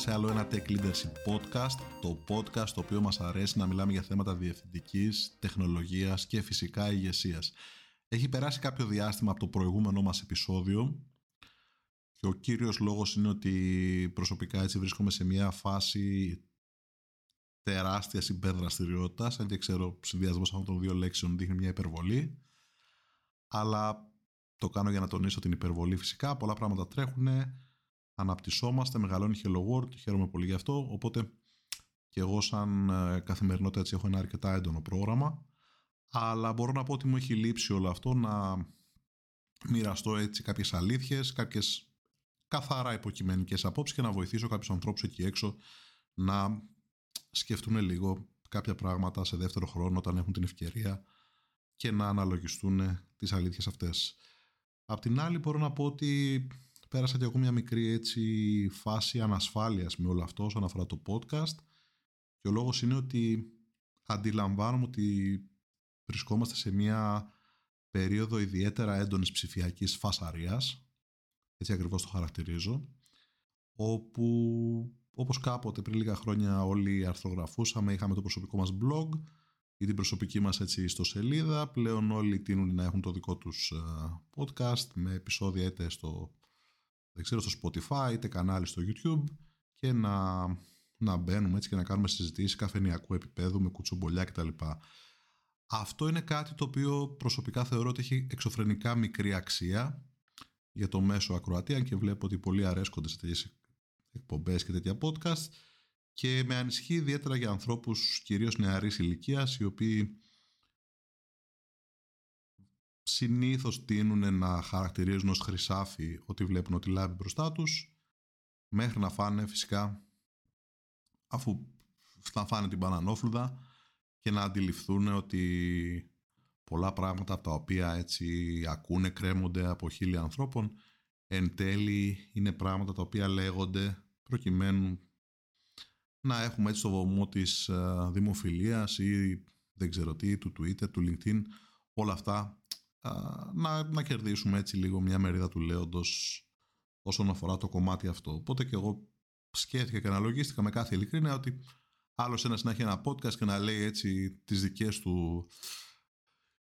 σε άλλο ένα Tech Leadership Podcast, το podcast το οποίο μας αρέσει να μιλάμε για θέματα διευθυντικής, τεχνολογίας και φυσικά ηγεσίας. Έχει περάσει κάποιο διάστημα από το προηγούμενο μας επεισόδιο και ο κύριος λόγος είναι ότι προσωπικά έτσι βρίσκομαι σε μια φάση τεράστιας υπερδραστηριότητας, αν και ξέρω συνδυασμός αυτών των δύο λέξεων δείχνει μια υπερβολή. Αλλά το κάνω για να τονίσω την υπερβολή φυσικά. Πολλά πράγματα τρέχουν αναπτυσσόμαστε, μεγαλώνει η Hello World, χαίρομαι πολύ γι' αυτό, οπότε και εγώ σαν ε, καθημερινότητα έτσι έχω ένα αρκετά έντονο πρόγραμμα, αλλά μπορώ να πω ότι μου έχει λείψει όλο αυτό να μοιραστώ έτσι κάποιες αλήθειες, κάποιες καθαρά υποκειμενικές απόψεις και να βοηθήσω κάποιους ανθρώπους εκεί έξω να σκεφτούν λίγο κάποια πράγματα σε δεύτερο χρόνο όταν έχουν την ευκαιρία και να αναλογιστούν τις αλήθειες αυτές. Απ' την άλλη μπορώ να πω ότι πέρασα και εγώ μια μικρή έτσι φάση ανασφάλειας με όλο αυτό όσον αφορά το podcast και ο λόγος είναι ότι αντιλαμβάνομαι ότι βρισκόμαστε σε μια περίοδο ιδιαίτερα έντονης ψηφιακής φασαρίας έτσι ακριβώς το χαρακτηρίζω όπου όπως κάποτε πριν λίγα χρόνια όλοι αρθρογραφούσαμε είχαμε το προσωπικό μας blog ή την προσωπική μας έτσι ιστοσελίδα πλέον όλοι τείνουν να έχουν το δικό τους ε, podcast με επεισόδια είτε στο δεν ξέρω, στο Spotify είτε κανάλι στο YouTube και να, να μπαίνουμε έτσι και να κάνουμε συζητήσεις καφενειακού επίπεδου με κουτσομπολιά κτλ. Αυτό είναι κάτι το οποίο προσωπικά θεωρώ ότι έχει εξωφρενικά μικρή αξία για το μέσο ακροατή, αν και βλέπω ότι πολλοί αρέσκονται σε τέτοιες εκπομπές και τέτοια podcast και με ανισχύει ιδιαίτερα για ανθρώπους κυρίως νεαρής ηλικίας οι οποίοι συνήθως τείνουν να χαρακτηρίζουν ως χρυσάφι ότι βλέπουν ότι λάβει μπροστά τους μέχρι να φάνε φυσικά αφού θα φάνε την πανανόφλουδα και να αντιληφθούν ότι πολλά πράγματα από τα οποία έτσι ακούνε, κρέμονται από χίλια ανθρώπων εν τέλει είναι πράγματα τα οποία λέγονται προκειμένου να έχουμε έτσι το βωμό της ε, δημοφιλίας ή δεν ξέρω τι, του Twitter, του LinkedIn, όλα αυτά να, να κερδίσουμε έτσι λίγο μια μερίδα του λέοντος όσον αφορά το κομμάτι αυτό. Οπότε και εγώ σκέφτηκα και αναλογίστηκα με κάθε ειλικρίνεια ότι άλλος ένας να έχει ένα podcast και να λέει έτσι τις δικές του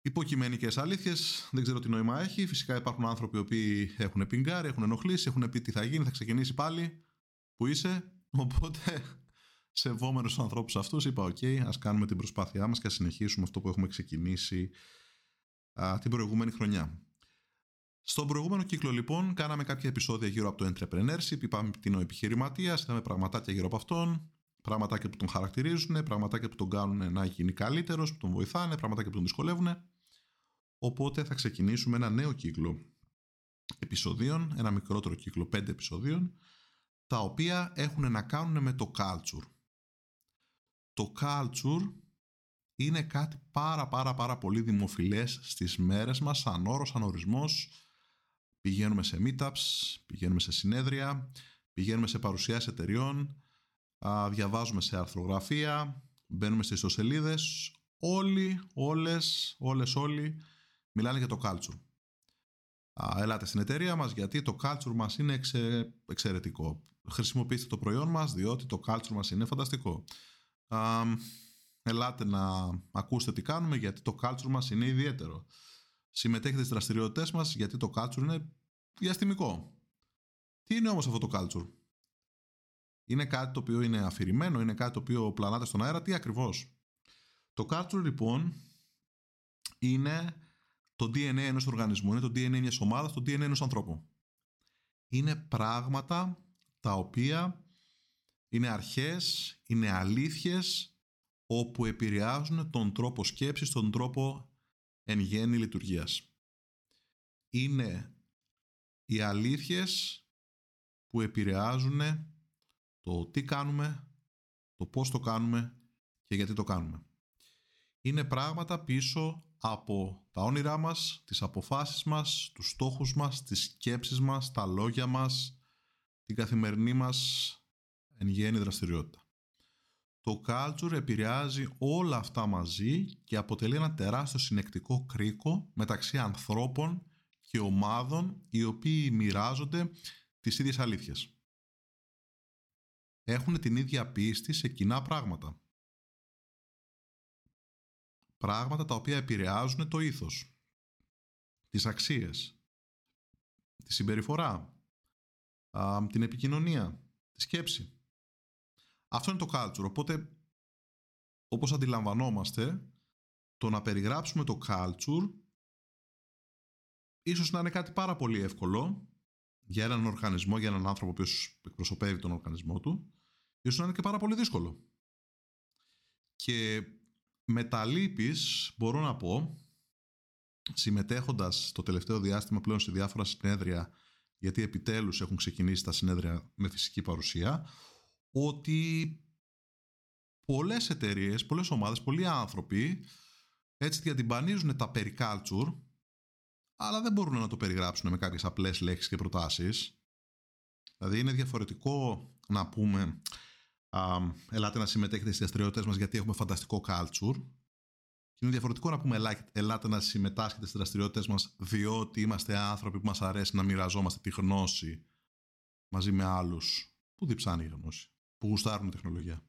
υποκειμενικές αλήθειες. Δεν ξέρω τι νόημα έχει. Φυσικά υπάρχουν άνθρωποι οι οποίοι έχουν πιγκάρει, έχουν ενοχλήσει, έχουν πει τι θα γίνει, θα ξεκινήσει πάλι. Που είσαι; Οπότε σεβόμενος τους ανθρώπους αυτούς είπα OK, okay, ας κάνουμε την προσπάθειά μας και ας συνεχίσουμε αυτό που έχουμε ξεκινήσει α, την προηγούμενη χρονιά. Στον προηγούμενο κύκλο, λοιπόν, κάναμε κάποια επεισόδια γύρω από το entrepreneurship. Είπαμε τι είναι ο επιχειρηματίας, είδαμε πραγματάκια γύρω από αυτόν, πραγματάκια που τον χαρακτηρίζουν, πραγματάκια που τον κάνουν να γίνει καλύτερος, που τον βοηθάνε, πραγματάκια που τον δυσκολεύουν. Οπότε θα ξεκινήσουμε ένα νέο κύκλο επεισοδίων, ένα μικρότερο κύκλο πέντε επεισοδίων, τα οποία έχουν να κάνουν με το culture. Το culture είναι κάτι πάρα πάρα πάρα πολύ δημοφιλές στις μέρες μας σαν όρος, σαν ορισμός. Πηγαίνουμε σε meetups, πηγαίνουμε σε συνέδρια, πηγαίνουμε σε παρουσιάσεις εταιριών, διαβάζουμε σε αρθρογραφία, μπαίνουμε στις ιστοσελίδες. Όλοι, όλες, όλες όλοι μιλάνε για το culture. Ελάτε στην εταιρεία μας γιατί το culture μας είναι εξαιρετικό. Χρησιμοποιήστε το προϊόν μας διότι το culture μας είναι φανταστικό ελάτε να ακούσετε τι κάνουμε γιατί το culture μας είναι ιδιαίτερο. Συμμετέχετε στις δραστηριότητες μας γιατί το culture είναι διαστημικό. Τι είναι όμως αυτό το culture? Είναι κάτι το οποίο είναι αφηρημένο, είναι κάτι το οποίο πλανάται στον αέρα, τι ακριβώς; Το culture λοιπόν είναι το DNA ενός οργανισμού, είναι το DNA μιας ομάδας, το DNA ενός ανθρώπου. Είναι πράγματα τα οποία είναι αρχές, είναι αλήθειες όπου επηρεάζουν τον τρόπο σκέψης, τον τρόπο εν γέννη λειτουργίας. Είναι οι αλήθειες που επηρεάζουν το τι κάνουμε, το πώς το κάνουμε και γιατί το κάνουμε. Είναι πράγματα πίσω από τα όνειρά μας, τις αποφάσεις μας, τους στόχους μας, τις σκέψεις μας, τα λόγια μας, την καθημερινή μας εν γέννη δραστηριότητα. Το culture επηρεάζει όλα αυτά μαζί και αποτελεί ένα τεράστιο συνεκτικό κρίκο μεταξύ ανθρώπων και ομάδων οι οποίοι μοιράζονται τις ίδιες αλήθειες. έχουν την ίδια πίστη σε κοινά πράγματα. Πράγματα τα οποία επηρεάζουν το ήθος, τις αξίες, τη συμπεριφορά, την επικοινωνία, τη σκέψη. Αυτό είναι το culture. Οπότε, όπως αντιλαμβανόμαστε, το να περιγράψουμε το culture ίσως να είναι κάτι πάρα πολύ εύκολο για έναν οργανισμό, για έναν άνθρωπο που εκπροσωπεύει τον οργανισμό του, ίσως να είναι και πάρα πολύ δύσκολο. Και με τα λύπης μπορώ να πω, συμμετέχοντας το τελευταίο διάστημα πλέον σε διάφορα συνέδρια, γιατί επιτέλους έχουν ξεκινήσει τα συνέδρια με φυσική παρουσία, ότι πολλές εταιρείες, πολλές ομάδες, πολλοί άνθρωποι έτσι διατυμπανίζουν τα περί culture, αλλά δεν μπορούν να το περιγράψουν με κάποιες απλές λέξεις και προτάσεις. Δηλαδή είναι διαφορετικό να πούμε α, ελάτε να συμμετέχετε στις δραστηριότητες μας γιατί έχουμε φανταστικό culture και είναι διαφορετικό να πούμε ελάτε να συμμετάσχετε στις δραστηριότητες μας διότι είμαστε άνθρωποι που μας αρέσει να μοιραζόμαστε τη γνώση μαζί με άλλους που διψάνει η γνώση, που γουστάρουν τεχνολογία.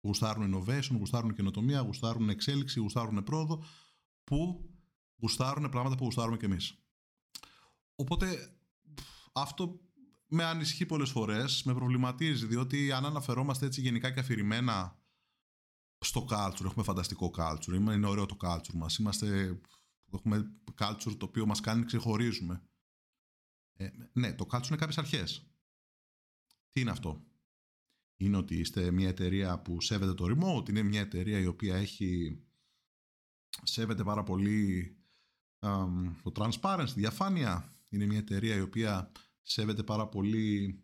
Γουστάρουν innovation, γουστάρουν καινοτομία, γουστάρουν εξέλιξη, γουστάρουν πρόοδο, που γουστάρουν πράγματα που γουστάρουμε κι εμείς. Οπότε αυτό με ανησυχεί πολλές φορές, με προβληματίζει, διότι αν αναφερόμαστε έτσι γενικά και αφηρημένα στο culture, έχουμε φανταστικό culture, είναι ωραίο το culture μας, είμαστε, έχουμε culture το οποίο μας κάνει να ξεχωρίζουμε. Ε, ναι, το culture είναι κάποιες αρχές. Τι είναι αυτό; Είναι ότι είστε μια εταιρεία που σέβεται το remote, είναι μια εταιρεία η οποία έχει σέβεται πάρα πολύ το transparency, διαφάνεια. Είναι μια εταιρεία η οποία σέβεται πάρα πολύ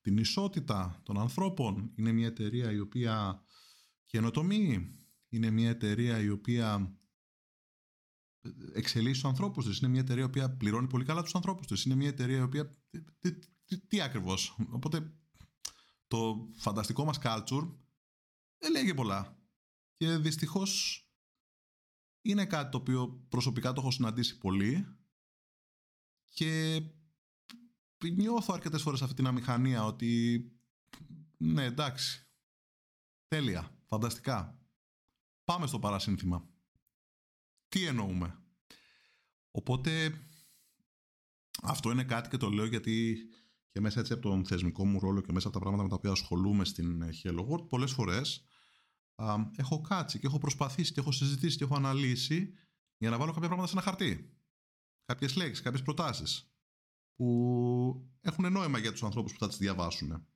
την ισότητα των ανθρώπων. Είναι μια εταιρεία η οποία καινοτομεί. Είναι μια εταιρεία η οποία εξελίσσει τους ανθρώπους της. Είναι μια εταιρεία η οποία πληρώνει πολύ καλά τους ανθρώπους της. Είναι μια εταιρεία η οποία... Τι, τι, τι ακριβώς. Οπότε το φανταστικό μας culture δεν λέγει πολλά. Και δυστυχώς είναι κάτι το οποίο προσωπικά το έχω συναντήσει πολύ και νιώθω αρκετές φορές αυτή την αμηχανία ότι ναι εντάξει, τέλεια, φανταστικά. Πάμε στο παρασύνθημα. Τι εννοούμε; Οπότε αυτό είναι κάτι και το λέω γιατί και μέσα έτσι από τον θεσμικό μου ρόλο και μέσα από τα πράγματα με τα οποία ασχολούμαι στην Hello World πολλές φορές έχω κάτσει και έχω προσπαθήσει και έχω συζητήσει και έχω αναλύσει για να βάλω κάποια πράγματα σε ένα χαρτί. Κάποιες λέξεις, κάποιες προτάσεις που έχουν νόημα για τους ανθρώπους που θα τις διαβάσουν.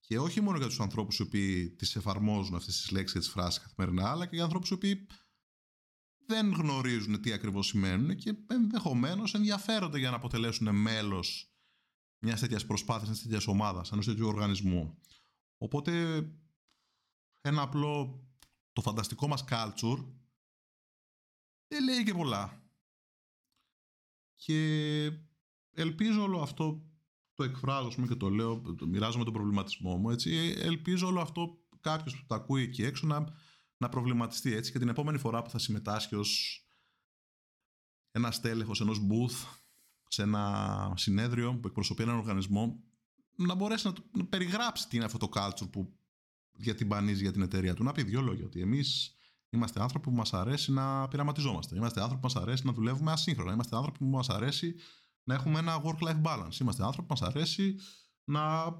Και όχι μόνο για τους ανθρώπους οι οποίοι τις εφαρμόζουν αυτές τις λέξεις και τις φράσεις καθημερινά, αλλά και για ανθρώπους οι οποίοι δεν γνωρίζουν τι ακριβώς σημαίνουν και ενδεχομένως ενδιαφέρονται για να αποτελέσουν μέλος μιας τέτοιας προσπάθειας, μιας τέτοιας ομάδας, ενός τέτοιου οργανισμού. Οπότε ένα απλό το φανταστικό μας culture δεν λέει και πολλά. Και ελπίζω όλο αυτό το εκφράζω και το λέω, το μοιράζομαι τον προβληματισμό μου, έτσι, ελπίζω όλο αυτό κάποιος που το ακούει εκεί έξω να, να προβληματιστεί έτσι και την επόμενη φορά που θα συμμετάσχει ως ένας τέλεχος ενός booth σε ένα συνέδριο που εκπροσωπεί έναν οργανισμό να μπορέσει να, να περιγράψει τι είναι αυτό το culture που διατυμπανίζει για την εταιρεία του. Να πει δύο λόγια. Ότι εμείς είμαστε άνθρωποι που μας αρέσει να πειραματιζόμαστε. Είμαστε άνθρωποι που μας αρέσει να δουλεύουμε ασύγχρονα. Είμαστε άνθρωποι που μας αρέσει να έχουμε ένα work-life balance. Είμαστε άνθρωποι που μας αρέσει να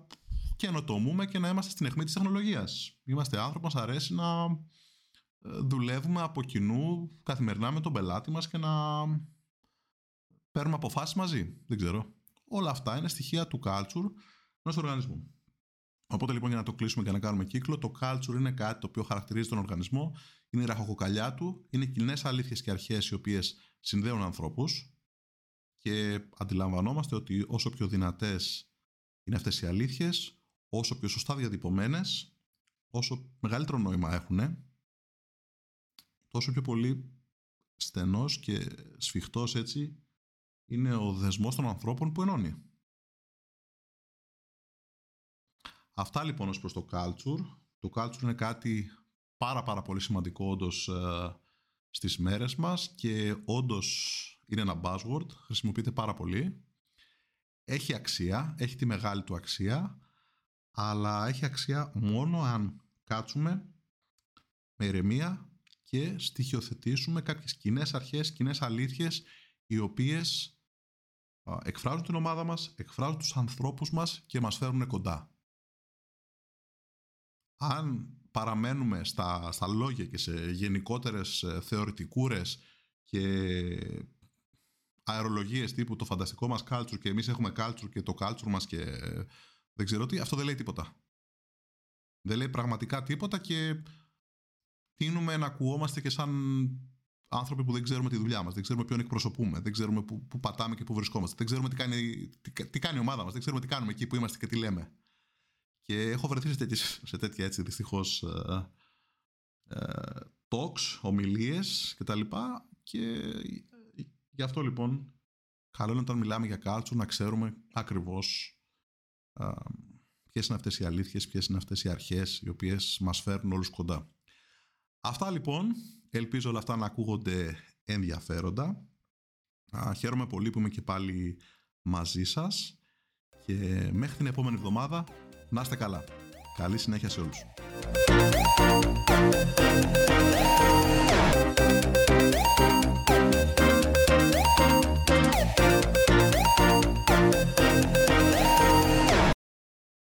καινοτομούμε και να είμαστε στην αιχμή της τεχνολογίας. Είμαστε άνθρωποι που μας αρέσει να ε, δουλεύουμε από κοινού καθημερινά με τον πελάτη μας και να παίρνουμε αποφάσεις μαζί. Δεν ξέρω. Όλα αυτά είναι στοιχεία του culture ενός οργανισμού. Οπότε λοιπόν για να το κλείσουμε και να κάνουμε κύκλο, το culture είναι κάτι το οποίο χαρακτηρίζει τον οργανισμό, είναι η ραχοκοκαλιά του, είναι κοινές αλήθειες και αρχές οι οποίες συνδέουν ανθρώπους και αντιλαμβανόμαστε ότι όσο πιο δυνατές είναι αυτές οι αλήθειες, όσο πιο σωστά διατυπωμένες, όσο μεγαλύτερο νόημα έχουν, τόσο πιο πολύ στενός και σφιχτός έτσι είναι ο δεσμός των ανθρώπων που ενώνει. Αυτά λοιπόν ως προς το culture. Το culture είναι κάτι πάρα πάρα πολύ σημαντικό όντως ε, στις μέρες μας και όντως είναι ένα buzzword, χρησιμοποιείται πάρα πολύ. έχει αξία, έχει τη μεγάλη του αξία, αλλά έχει αξία μόνο αν κάτσουμε με ηρεμία και στοιχειοθετήσουμε κάποιες κοινές αρχές, κοινές αλήθειες, οι οποίες εκφράζουν την ομάδα μας, εκφράζουν τους ανθρώπους μας και μας φέρνουν κοντά. Αν παραμένουμε στα, στα λόγια και σε γενικότερες ε, θεωρητικούρες και αερολογίες τύπου το φανταστικό μας culture και εμείς έχουμε culture και το culture μας και ε, δεν ξέρω τι, αυτό δεν λέει τίποτα. Δεν λέει πραγματικά τίποτα και τίνουμε να ακουόμαστε και σαν άνθρωποι που δεν ξέρουμε τη δουλειά μας, δεν ξέρουμε ποιον εκπροσωπούμε, δεν ξέρουμε που, που πατάμε και που βρισκόμαστε, δεν ξέρουμε τι κάνει, τι, τι κάνει η ομάδα μας, δεν ξέρουμε τι κάνουμε εκεί που είμαστε και τι λέμε. Και έχω βρεθεί σε, τέτοιες, σε τέτοια έτσι δυστυχώς ε, ε, talks, ομιλίες κτλ. Και γι' αυτό λοιπόν καλό είναι όταν μιλάμε για culture να ξέρουμε ακριβώς ε, ποιες είναι αυτές οι αλήθειες, ποιες είναι αυτές οι αρχές οι οποίες μας φέρνουν όλους κοντά. Αυτά λοιπόν, ελπίζω όλα αυτά να ακούγονται ενδιαφέροντα. Χαίρομαι πολύ που είμαι και πάλι μαζί σας και μέχρι την επόμενη εβδομάδα να είστε καλά. Καλή συνέχεια σε όλους.